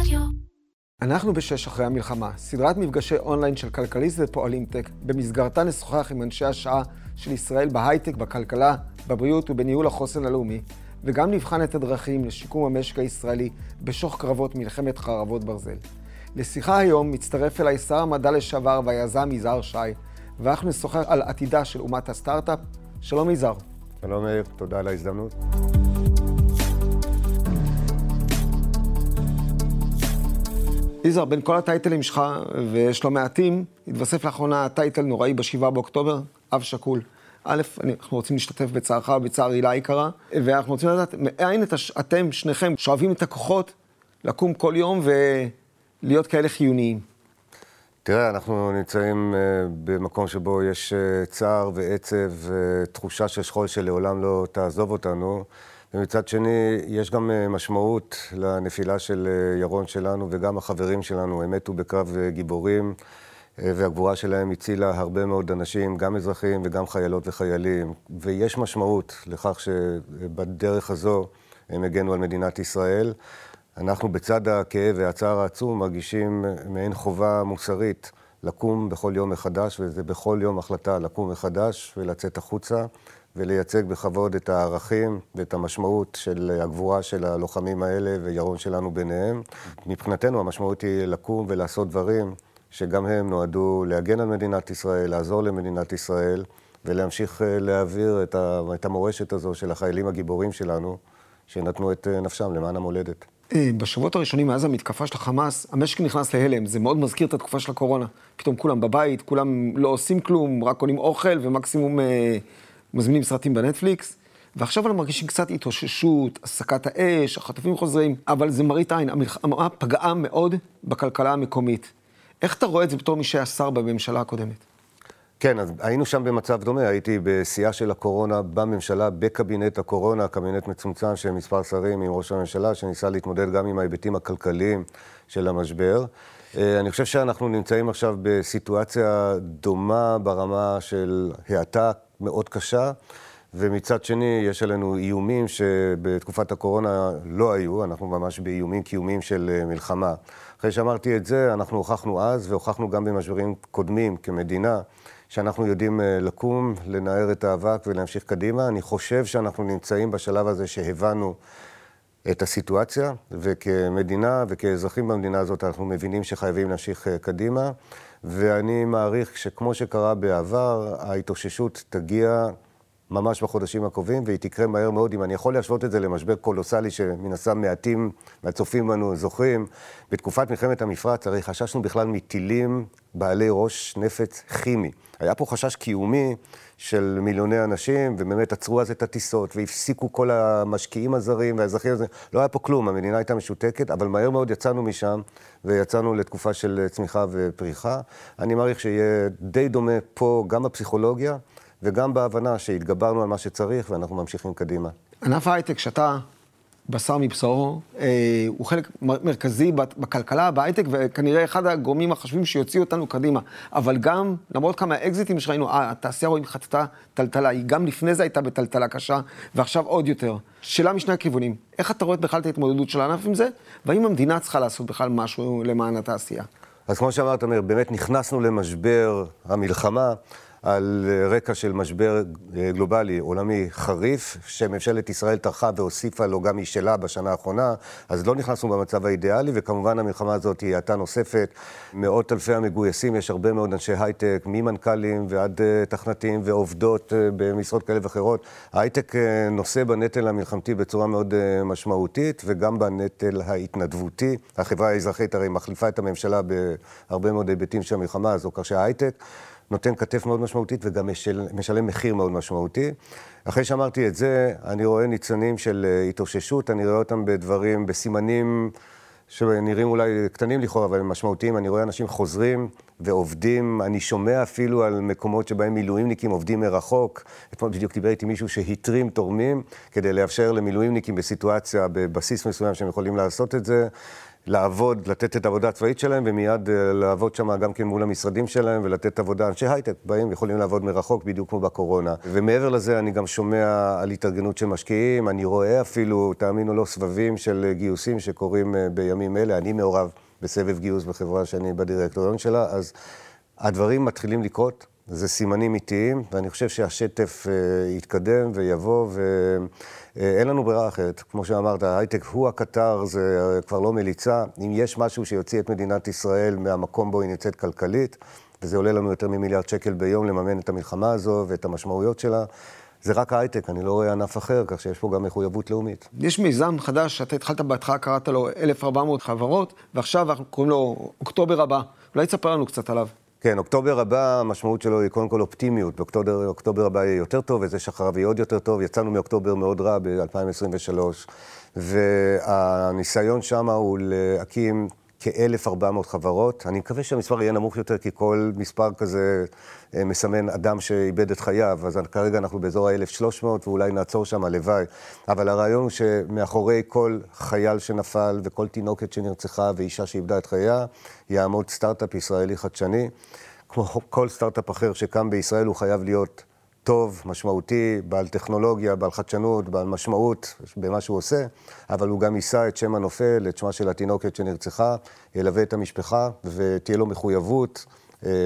רדיו. אנחנו בשש אחרי המלחמה, סדרת מפגשי אונליין של כלכליסט ופועלים טק, במסגרתה נשוחח עם אנשי השעה של ישראל בהייטק, בכלכלה, בבריאות ובניהול החוסן הלאומי, וגם נבחן את הדרכים לשיקום המשק הישראלי בשוך קרבות מלחמת חרבות ברזל. לשיחה היום מצטרף אליי שר המדע לשעבר והיזם יזהר שי, ואנחנו נשוחח על עתידה של אומת הסטארט-אפ. שלום יזהר. שלום מאיר, תודה על ההזדמנות. יזהר, בין כל הטייטלים שלך, ויש לא מעטים, התווסף לאחרונה טייטל נוראי ב-7 באוקטובר, אב שכול. א', אנחנו רוצים להשתתף בצערך ובצער הילה היקרה, ואנחנו רוצים לדעת, מאין את הש... אתם, שניכם, שואבים את הכוחות לקום כל יום ולהיות כאלה חיוניים? תראה, אנחנו נמצאים uh, במקום שבו יש uh, צער ועצב ותחושה של שכול שלעולם לא תעזוב אותנו. ומצד שני, יש גם uh, משמעות לנפילה של uh, ירון שלנו, וגם החברים שלנו, הם מתו בקרב uh, גיבורים, והגבורה שלהם הצילה הרבה מאוד אנשים, גם אזרחים וגם חיילות וחיילים. ויש משמעות לכך שבדרך הזו הם הגנו על מדינת ישראל. אנחנו בצד הכאב והצער העצום מרגישים מעין חובה מוסרית לקום בכל יום מחדש, וזה בכל יום החלטה לקום מחדש ולצאת החוצה ולייצג בכבוד את הערכים ואת המשמעות של הגבורה של הלוחמים האלה וירון שלנו ביניהם. מבחינתנו המשמעות היא לקום ולעשות דברים שגם הם נועדו להגן על מדינת ישראל, לעזור למדינת ישראל ולהמשיך להעביר את המורשת הזו של החיילים הגיבורים שלנו, שנתנו את נפשם למען המולדת. בשבועות הראשונים מאז המתקפה של החמאס, המשק נכנס להלם, זה מאוד מזכיר את התקופה של הקורונה. פתאום כולם בבית, כולם לא עושים כלום, רק קונים אוכל ומקסימום אה, מזמינים סרטים בנטפליקס. ועכשיו אנחנו מרגישים קצת התאוששות, הסקת האש, החטופים חוזרים, אבל זה מראית עין, המלחמה פגעה מאוד בכלכלה המקומית. איך אתה רואה את זה בתור מי שהיה שר בממשלה הקודמת? כן, אז היינו שם במצב דומה, הייתי בשיאה של הקורונה בממשלה, בקבינט הקורונה, קבינט מצומצם של מספר שרים עם ראש הממשלה, שניסה להתמודד גם עם ההיבטים הכלכליים של המשבר. אני חושב שאנחנו נמצאים עכשיו בסיטואציה דומה ברמה של האטה מאוד קשה, ומצד שני יש עלינו איומים שבתקופת הקורונה לא היו, אנחנו ממש באיומים קיומיים של מלחמה. אחרי שאמרתי את זה, אנחנו הוכחנו אז והוכחנו גם במשברים קודמים כמדינה. שאנחנו יודעים לקום, לנער את האבק ולהמשיך קדימה. אני חושב שאנחנו נמצאים בשלב הזה שהבנו את הסיטואציה, וכמדינה וכאזרחים במדינה הזאת אנחנו מבינים שחייבים להמשיך קדימה, ואני מעריך שכמו שקרה בעבר, ההתאוששות תגיע ממש בחודשים הקרובים, והיא תקרה מהר מאוד. אם אני יכול להשוות את זה למשבר קולוסלי שמן הסתם מעטים מהצופים בנו זוכרים, בתקופת מלחמת המפרץ, הרי חששנו בכלל מטילים בעלי ראש נפץ כימי. היה פה חשש קיומי של מיליוני אנשים, ובאמת עצרו אז את הטיסות, והפסיקו כל המשקיעים הזרים והאזרחים הזרים. לא היה פה כלום, המדינה הייתה משותקת, אבל מהר מאוד יצאנו משם, ויצאנו לתקופה של צמיחה ופריחה. אני מעריך שיהיה די דומה פה גם בפסיכולוגיה. וגם בהבנה שהתגברנו על מה שצריך ואנחנו ממשיכים קדימה. ענף ההייטק, שאתה בשר מבשרו, אה, הוא חלק מרכזי בכלכלה, בהייטק, וכנראה אחד הגורמים החשובים שיוציאו אותנו קדימה. אבל גם, למרות כמה אקזיטים שראינו, אה, התעשייה רואים חטאתה טלטלה, היא גם לפני זה הייתה בטלטלה קשה, ועכשיו עוד יותר. שאלה משני הכיוונים, איך אתה רואה בכלל את ההתמודדות של הענף עם זה, והאם המדינה צריכה לעשות בכלל משהו למען התעשייה? אז כמו שאמרת, אמיר, באמת נכנסנו למשבר המלחמה. על רקע של משבר גלובלי עולמי חריף, שממשלת ישראל טרחה והוסיפה לו גם משלה בשנה האחרונה, אז לא נכנסנו במצב האידיאלי, וכמובן המלחמה הזאת היא האטה נוספת. מאות אלפי המגויסים, יש הרבה מאוד אנשי הייטק, ממנכ"לים ועד תכנתים ועובדות במשרות כאלה ואחרות. ההייטק נושא בנטל המלחמתי בצורה מאוד משמעותית, וגם בנטל ההתנדבותי. החברה האזרחית הרי מחליפה את הממשלה בהרבה מאוד היבטים של המלחמה הזו, כך שההייטק נותן כתף מאוד משמעותית וגם משל, משלם מחיר מאוד משמעותי. אחרי שאמרתי את זה, אני רואה ניצנים של התאוששות, אני רואה אותם בדברים, בסימנים שנראים אולי קטנים לכאורה, אבל הם משמעותיים. אני רואה אנשים חוזרים ועובדים, אני שומע אפילו על מקומות שבהם מילואימניקים עובדים מרחוק. אתמול בדיוק דיבר איתי מישהו שהתרים תורמים כדי לאפשר למילואימניקים בסיטואציה, בבסיס מסוים שהם יכולים לעשות את זה. לעבוד, לתת את העבודה הצבאית שלהם, ומיד אה, לעבוד שם גם כן מול המשרדים שלהם, ולתת עבודה. אנשי הייטק באים, יכולים לעבוד מרחוק, בדיוק כמו בקורונה. ומעבר לזה, אני גם שומע על התארגנות של משקיעים, אני רואה אפילו, תאמינו לא, סבבים של גיוסים שקורים אה, בימים אלה. אני מעורב בסבב גיוס בחברה שאני בדירקטוריון שלה, אז הדברים מתחילים לקרות. זה סימנים איטיים, ואני חושב שהשטף uh, יתקדם ויבוא, ואין uh, לנו ברירה אחרת. כמו שאמרת, ההייטק הוא הקטר, זה uh, כבר לא מליצה. אם יש משהו שיוציא את מדינת ישראל מהמקום בו היא נמצאת כלכלית, וזה עולה לנו יותר ממיליארד שקל ביום לממן את המלחמה הזו ואת המשמעויות שלה, זה רק ההייטק, אני לא רואה ענף אחר, כך שיש פה גם מחויבות לאומית. יש מיזם חדש, אתה התחלת בהתחלה, קראת לו 1,400 חברות, ועכשיו אנחנו קוראים לו אוקטובר הבא. אולי תספר לנו קצת עליו. כן, אוקטובר הבא, המשמעות שלו היא קודם כל אופטימיות. באוקטובר אוקטובר הבא יהיה יותר טוב, וזה שאחריו יהיה עוד יותר טוב. יצאנו מאוקטובר מאוד רע ב-2023, והניסיון שם הוא להקים כ-1,400 חברות. אני מקווה שהמספר יהיה נמוך יותר, כי כל מספר כזה אה, מסמן אדם שאיבד את חייו, אז כרגע אנחנו באזור ה-1,300, ואולי נעצור שם, הלוואי. אבל הרעיון הוא שמאחורי כל חייל שנפל, וכל תינוקת שנרצחה, ואישה שאיבדה את חייה, יעמוד סטארט-אפ ישראלי חדשני. כמו כל סטארט-אפ אחר שקם בישראל, הוא חייב להיות טוב, משמעותי, בעל טכנולוגיה, בעל חדשנות, בעל משמעות במה שהוא עושה, אבל הוא גם יישא את שם הנופל, את שמה של התינוקת שנרצחה, ילווה את המשפחה ותהיה לו מחויבות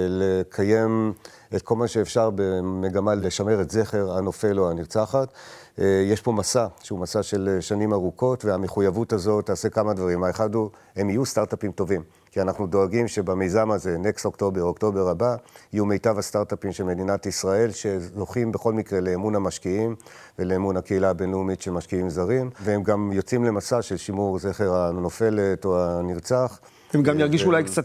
לקיים את כל מה שאפשר במגמה לשמר את זכר הנופל או הנרצחת. אה, יש פה מסע, שהוא מסע של שנים ארוכות, והמחויבות הזאת תעשה כמה דברים. האחד הוא, הם יהיו סטארט-אפים טובים. כי אנחנו דואגים שבמיזם הזה, נקסט אוקטובר, אוקטובר הבא, יהיו מיטב הסטארט-אפים של מדינת ישראל, שזוכים בכל מקרה לאמון המשקיעים ולאמון הקהילה הבינלאומית של משקיעים זרים, והם גם יוצאים למסע של שימור זכר הנופלת או הנרצח. הם גם ירגישו אולי קצת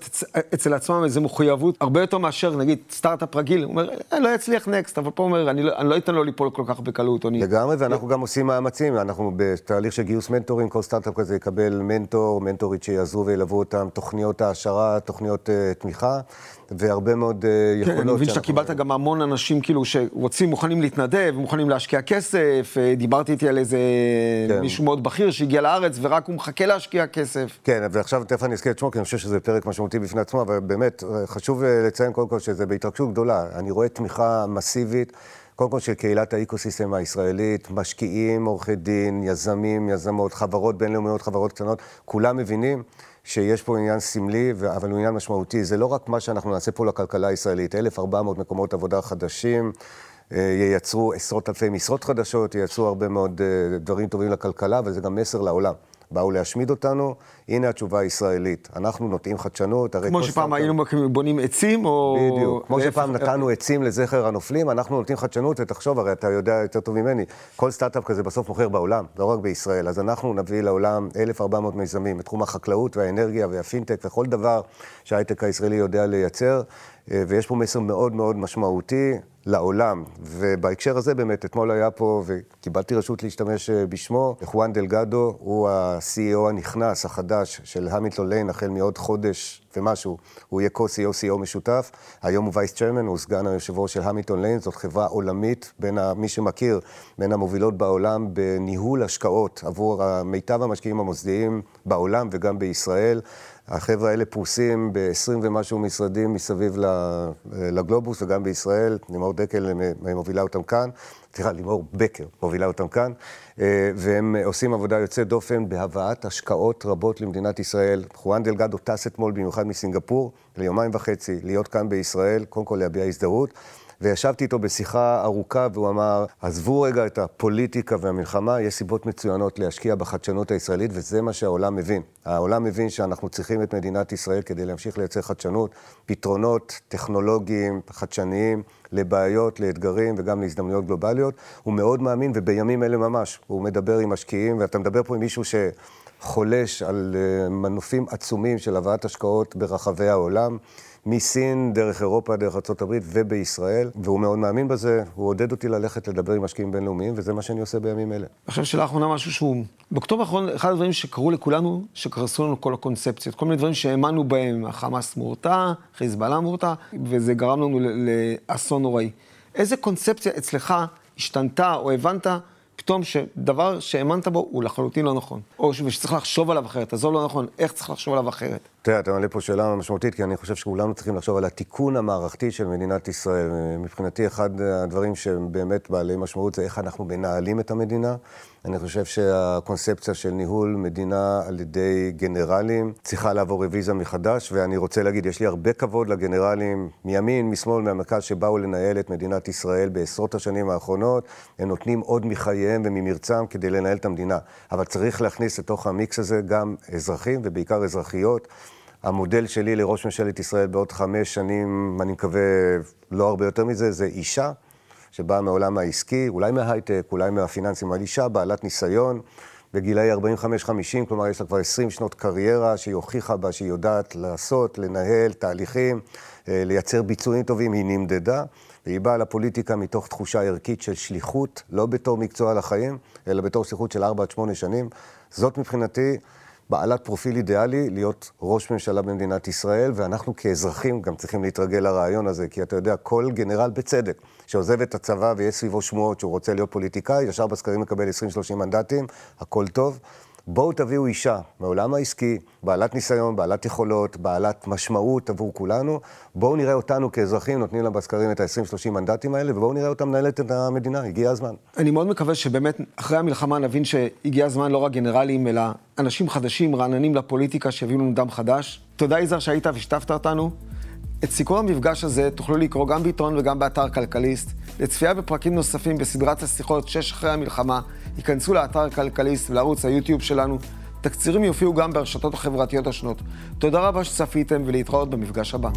אצל עצמם איזו מחויבות, הרבה יותר מאשר נגיד סטארט-אפ רגיל, הוא אומר, אה, לא יצליח נקסט, אבל פה הוא אומר, אני לא, אני לא אתן לו ליפול כל כך בקלות. לגמרי, ואנחנו גם עושים מאמצים, אנחנו בתהליך של גיוס מנטורים, כל סטארט-אפ כזה יקבל מנטור, מנטורית שיעזרו וילוו אותם, תוכניות העשרה, תוכניות uh, תמיכה. והרבה מאוד יכולות. כן, אני מבין שאתה קיבלת גם המון אנשים כאילו שרוצים, מוכנים להתנדב, מוכנים להשקיע כסף. אה, דיברתי איתי על איזה כן. מישהו מאוד בכיר שהגיע לארץ ורק הוא מחכה להשקיע כסף. כן, ועכשיו תכף אני אזכיר את שמו, כי אני חושב שזה פרק משמעותי בפני עצמו, אבל באמת, אה, חשוב לציין קודם כל שזה בהתרגשות גדולה. אני רואה תמיכה מסיבית. קודם כל של קהילת האקוסיסטם הישראלית, משקיעים, עורכי דין, יזמים, יזמות, חברות בינלאומיות, חברות קטנות, כולם מבינים שיש פה עניין סמלי, אבל הוא עניין משמעותי. זה לא רק מה שאנחנו נעשה פה לכלכלה הישראלית, 1,400 מקומות עבודה חדשים. אה, ייצרו עשרות אלפי משרות חדשות, ייצרו הרבה מאוד אה, דברים טובים לכלכלה, וזה גם מסר לעולם. באו להשמיד אותנו, הנה התשובה הישראלית. אנחנו נוטעים חדשנות, הרי... כמו שפעם היינו בונים עצים, או... בדיוק. כמו שפעם נתנו עצים לזכר הנופלים, אנחנו נוטעים חדשנות, ותחשוב, הרי אתה יודע יותר טוב ממני, כל סטארט-אפ כזה בסוף מוכר בעולם, לא רק בישראל. אז אנחנו נביא לעולם 1,400 מיזמים בתחום החקלאות והאנרגיה והפינטק וכל דבר שההייטק הישראלי יודע לייצר, אה, ויש פה מסר מאוד מאוד משמעותי. לעולם. ובהקשר הזה באמת, אתמול היה פה, וקיבלתי רשות להשתמש אה, בשמו, חואן דלגדו, הוא ה-CEO הנכנס, החדש, של המילטון ליין, החל מעוד חודש ומשהו, הוא יהיה co-CEO, CEO משותף. היום הוא vice chairman, הוא סגן היושב ראש של Hamilton Lane, זאת חברה עולמית, בין ה, מי שמכיר, בין המובילות בעולם בניהול השקעות עבור מיטב המשקיעים המוסדיים בעולם וגם בישראל. החבר'ה האלה פרוסים ב-20 ומשהו משרדים מסביב לגלובוס וגם בישראל. לימור דקל מובילה אותם כאן, סליחה, לימור בקר מובילה אותם כאן, אה, והם עושים עבודה יוצאת דופן בהבאת השקעות רבות למדינת ישראל. חואן דלגדו טס אתמול במיוחד מסינגפור ליומיים וחצי להיות כאן בישראל, קודם כל להביע הזדהות. וישבתי איתו בשיחה ארוכה, והוא אמר, עזבו רגע את הפוליטיקה והמלחמה, יש סיבות מצוינות להשקיע בחדשנות הישראלית, וזה מה שהעולם מבין. העולם מבין שאנחנו צריכים את מדינת ישראל כדי להמשיך לייצר חדשנות, פתרונות טכנולוגיים, חדשניים, לבעיות, לאתגרים וגם להזדמנויות גלובליות. הוא מאוד מאמין, ובימים אלה ממש, הוא מדבר עם משקיעים, ואתה מדבר פה עם מישהו ש... חולש על אה, מנופים עצומים של הבאת השקעות ברחבי העולם. מסין, דרך אירופה, דרך ארה"ב ובישראל, והוא מאוד מאמין בזה, הוא עודד אותי ללכת לדבר עם משקיעים בינלאומיים, וזה מה שאני עושה בימים אלה. עכשיו שאלה אחרונה, משהו שהוא... באוקטובר האחרון, אחד הדברים שקרו לכולנו, שקרסו לנו כל הקונספציות, כל מיני דברים שהאמנו בהם, החמאס מורתע, חיזבאללה מורתע, וזה גרם לנו לאסון נוראי. איזה קונספציה אצלך השתנתה או הבנת פתאום שדבר שהאמנת בו הוא לחלוטין לא נכון. או שצריך לחשוב עליו אחרת, עזוב לא נכון, איך צריך לחשוב עליו אחרת? תראה, אתה מעלה פה שאלה משמעותית, כי אני חושב שכולנו צריכים לחשוב על התיקון המערכתי של מדינת ישראל. מבחינתי, אחד הדברים שהם באמת בעלי משמעות זה איך אנחנו מנהלים את המדינה. אני חושב שהקונספציה של ניהול מדינה על ידי גנרלים צריכה לעבור רוויזיה מחדש, ואני רוצה להגיד, יש לי הרבה כבוד לגנרלים מימין, משמאל, מהמרכז, שבאו לנהל את מדינת ישראל בעשרות השנים האחרונות. הם נותנים עוד מחייהם וממרצם כדי לנהל את המדינה. אבל צריך להכניס לתוך המיקס הזה גם אזרחים, ובעיקר אזרחיות. המודל שלי לראש ממשלת ישראל בעוד חמש שנים, אני מקווה לא הרבה יותר מזה, זה אישה. שבאה מעולם העסקי, אולי מההייטק, אולי מהפיננסים, אבל אישה בעלת ניסיון בגילאי 45-50, כלומר יש לה כבר 20 שנות קריירה שהיא הוכיחה בה שהיא יודעת לעשות, לנהל תהליכים, אה, לייצר ביצועים טובים, היא נמדדה, והיא באה לפוליטיקה מתוך תחושה ערכית של שליחות, לא בתור מקצוע לחיים, אלא בתור שליחות של 4 עד 8 שנים. זאת מבחינתי בעלת פרופיל אידיאלי להיות ראש ממשלה במדינת ישראל, ואנחנו כאזרחים גם צריכים להתרגל לרעיון הזה, כי אתה יודע, כל גנרל בצדק שעוזב את הצבא ויש סביבו שמועות שהוא רוצה להיות פוליטיקאי, ישר בסקרים מקבל 20-30 מנדטים, הכל טוב. בואו תביאו אישה מעולם העסקי, בעלת ניסיון, בעלת יכולות, בעלת משמעות עבור כולנו. בואו נראה אותנו כאזרחים נותנים לה בסקרים את ה-20-30 מנדטים האלה, ובואו נראה אותה מנהלת את המדינה, הגיע הזמן. אני מאוד מקווה שבאמת אחרי המלחמה נבין שהגיע הזמן לא רק גנרלים, אלא אנשים חדשים, רעננים לפוליטיקה, שיביאו לנו דם חדש. תודה יזהר שהיית ושיתפת אותנו. את סיכום המפגש הזה תוכלו לקרוא גם בעיתון וגם באתר כלכליסט. לצפייה בפרקים נוספים בסדרת השיחות שש אחרי המלחמה, ייכנסו לאתר כלכליסט ולערוץ היוטיוב שלנו. תקצירים יופיעו גם ברשתות החברתיות השונות. תודה רבה שצפיתם ולהתראות במפגש הבא.